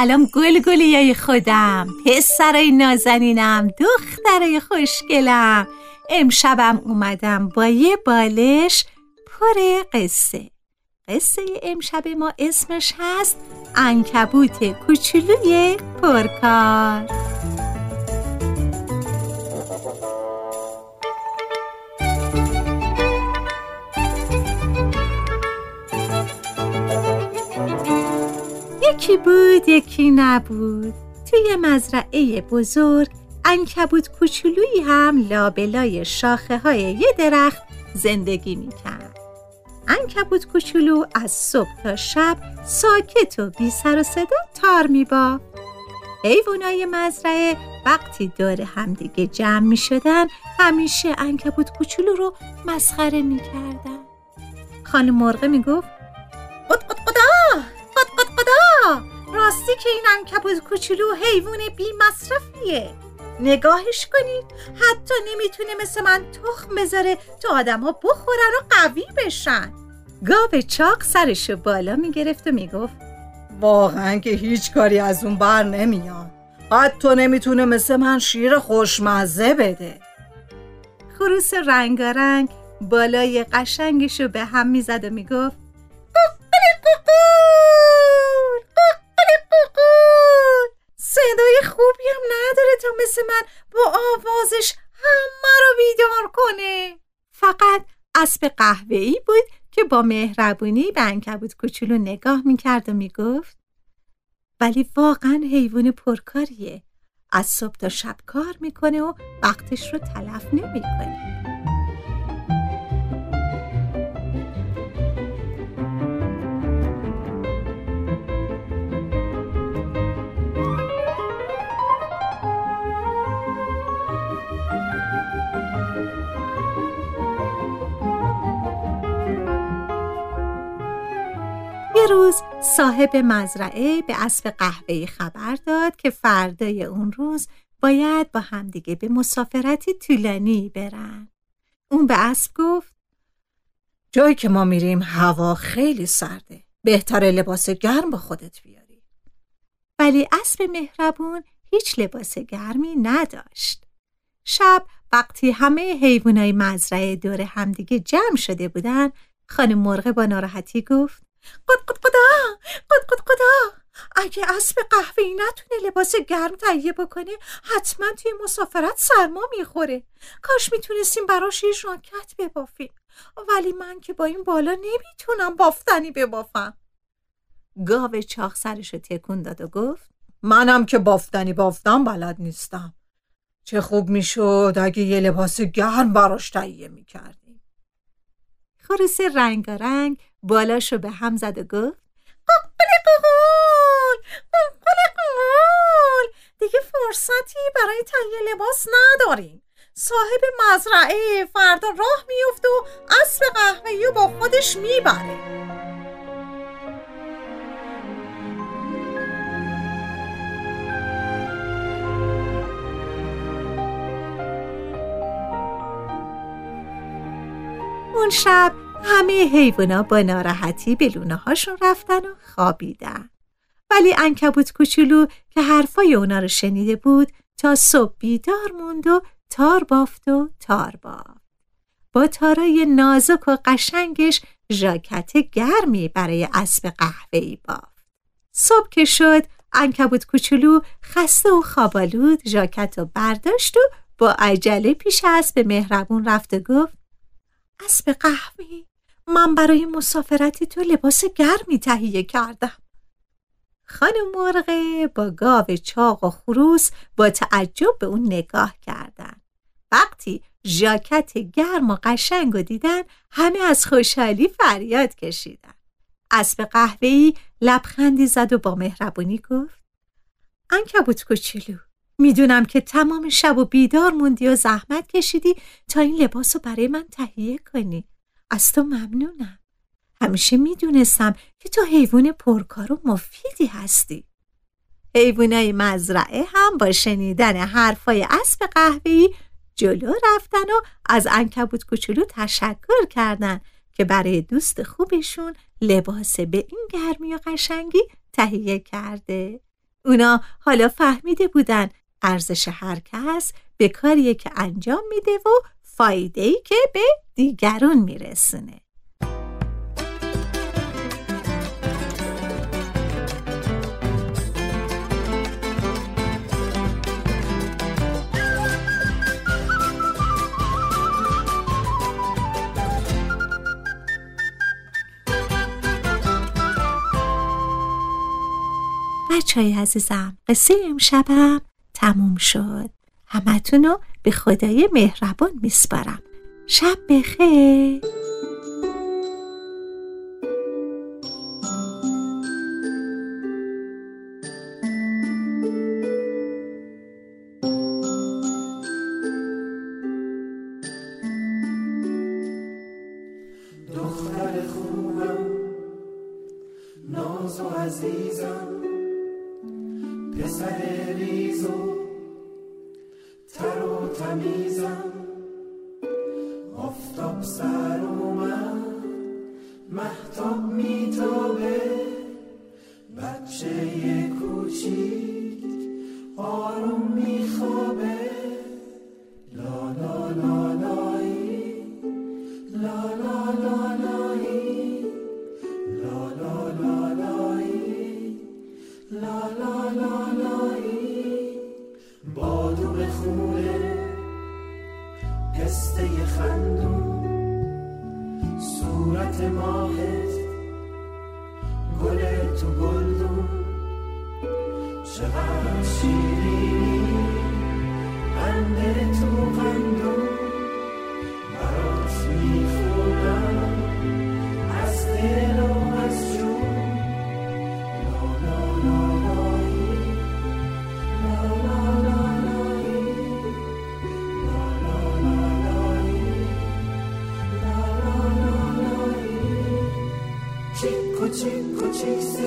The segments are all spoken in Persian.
سلام گل گلیای خودم پسرای نازنینم دخترای خوشگلم. امشبم اومدم با یه بالش پر قصه. قصه امشب ما اسمش هست انکبوت کوچولوی پرکار. بود یکی نبود. توی مزرعه بزرگ انکبوت کوچولویی هم لابلای شاخه های یه درخت زندگی می‌کرد. انکبوت کوچولو از صبح تا شب ساکت و بی سر و صدا تار میبافت حیوانای مزرعه وقتی دور همدیگه جمع می شدن همیشه انکبوت کوچولو رو مسخره می کردن. خانم مرغه می گفت قد قد که این انکبوت کوچولو حیوان بی مصرفیه. نگاهش کنید حتی نمی‌تونه مثل من تخم بذاره تا آدم ها بخورن و قوی بشن. گاو چاق سرشو بالا می‌گرفت و می‌گفت واقعا که هیچ کاری از اون بر نمیاد. حتی نمی‌تونه مثل من شیر خوشمزه بده. خروس رنگارنگ بالای قشنگشو به هم می‌زد و می‌گفت خوبی هم نداره تا مثل من با آوازش همه رو بیدار کنه. فقط اسب قهوه‌ای بود که با مهربونی به انکبوت کوچولو نگاه می‌کرد و می‌گفت ولی واقعا حیوان پرکاریه. از صبح تا شب کار می‌کنه و وقتش رو تلف نمی‌کنه. روز صاحب مزرعه به اسب قهوه‌ای خبر داد که فردای اون روز باید با همدیگه به مسافرتی طولانی برن. اون به اسب گفت جایی که ما میریم هوا خیلی سرده بهتره لباس گرم با خودت بیاری ولی اسب مهربون هیچ لباس گرمی نداشت. شب وقتی همه حیوانای مزرعه دور همدیگه جمع شده بودن خانم مرغ با ناراحتی گفت قد قد قدا قد قد قدا. اگه اسب قهوه‌ای نتونه لباس گرم تهیه بکنه حتما توی مسافرت سرما می‌خوره. کاش می‌تونستیم براش یه ژاکت ببافیم. ولی من که با این بالا نمی‌تونم بافتنی ببافم. گاو چاق سرشو تکون داد و گفت منم که بافتنی بافتم بلد نیستم. چه خوب می‌شد اگه یه لباس گرم براش تهیه می‌کردیم خروس رنگارنگ بالاشو به هم زد و گفت قوقل قوقل قوقل قوقل دیگه فرصتی برای تهیه لباس نداریم. صاحب مزرعه فردا راه میفته و اسب قهوه‌ای رو با خودش می‌بره. اون شب همه حیوونا با ناراحتی به لونه هاشون رفتن و خوابیدن. ولی انکبوت کوچولو که حرفای اونا رو شنیده بود تا صبح بیدار موند و تار بافت و تار بافت. با تارای نازک و قشنگش ژاکت گرمی برای اسب قهوه‌ای بافت. صبح که شد انکبوت کوچولو خسته و خوابالود ژاکت رو برداشت و با عجله پیش اسب مهربون رفت و گفت اسب قهوه‌ای من برای مسافرت تو لباس گرمی تهیه کردم. خانم مرغه با گاو چاق و خروس با تعجب به اون نگاه کردن. وقتی ژاکت گرم و قشنگ و دیدن همه از خوشحالی فریاد کشیدن. اسب قهوه‌ای لبخندی زد و با مهربونی گفت انکبوت کوچولو می‌دونم که تمام شب و بیدار موندی و زحمت کشیدی تا این لباس رو برای من تهیه کنی. از تو ممنونم. همیشه می‌دونستم که تو حیوان پرکار و مفیدی هستی. حیوانای مزرعه هم با شنیدن حرفای اسب قهوه‌ای جلو رفتن و از انکبوت کوچولو تشکر کردن که برای دوست خوبشون لباس به این گرمی و قشنگی تهیه کرده. اونا حالا فهمیده بودن ارزش هر کس به کاریه که انجام میده و فایده ای که به دیگرون میرسونه. بچه های عزیزم قصه امشبم تموم شد. همتون رو به خدای مهربان میسپارم. شب بخیر. پسر ریز و تر و تمیزم. آفتاب سر اومد. محتاب میتابه. بچه کوچیک آروم میخوابه. صورت ماهت گل تو گلدون چقدر شیرینی قند She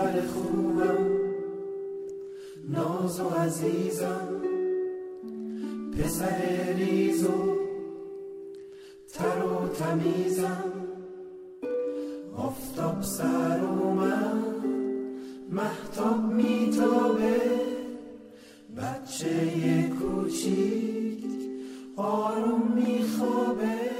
دختر خوبم. ناز و عزیزم. پسر ریز و تر و تمیزم. آفتاب سر اومد محتاب میتابه. بچه کوچیک آروم میخوابه.